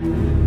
you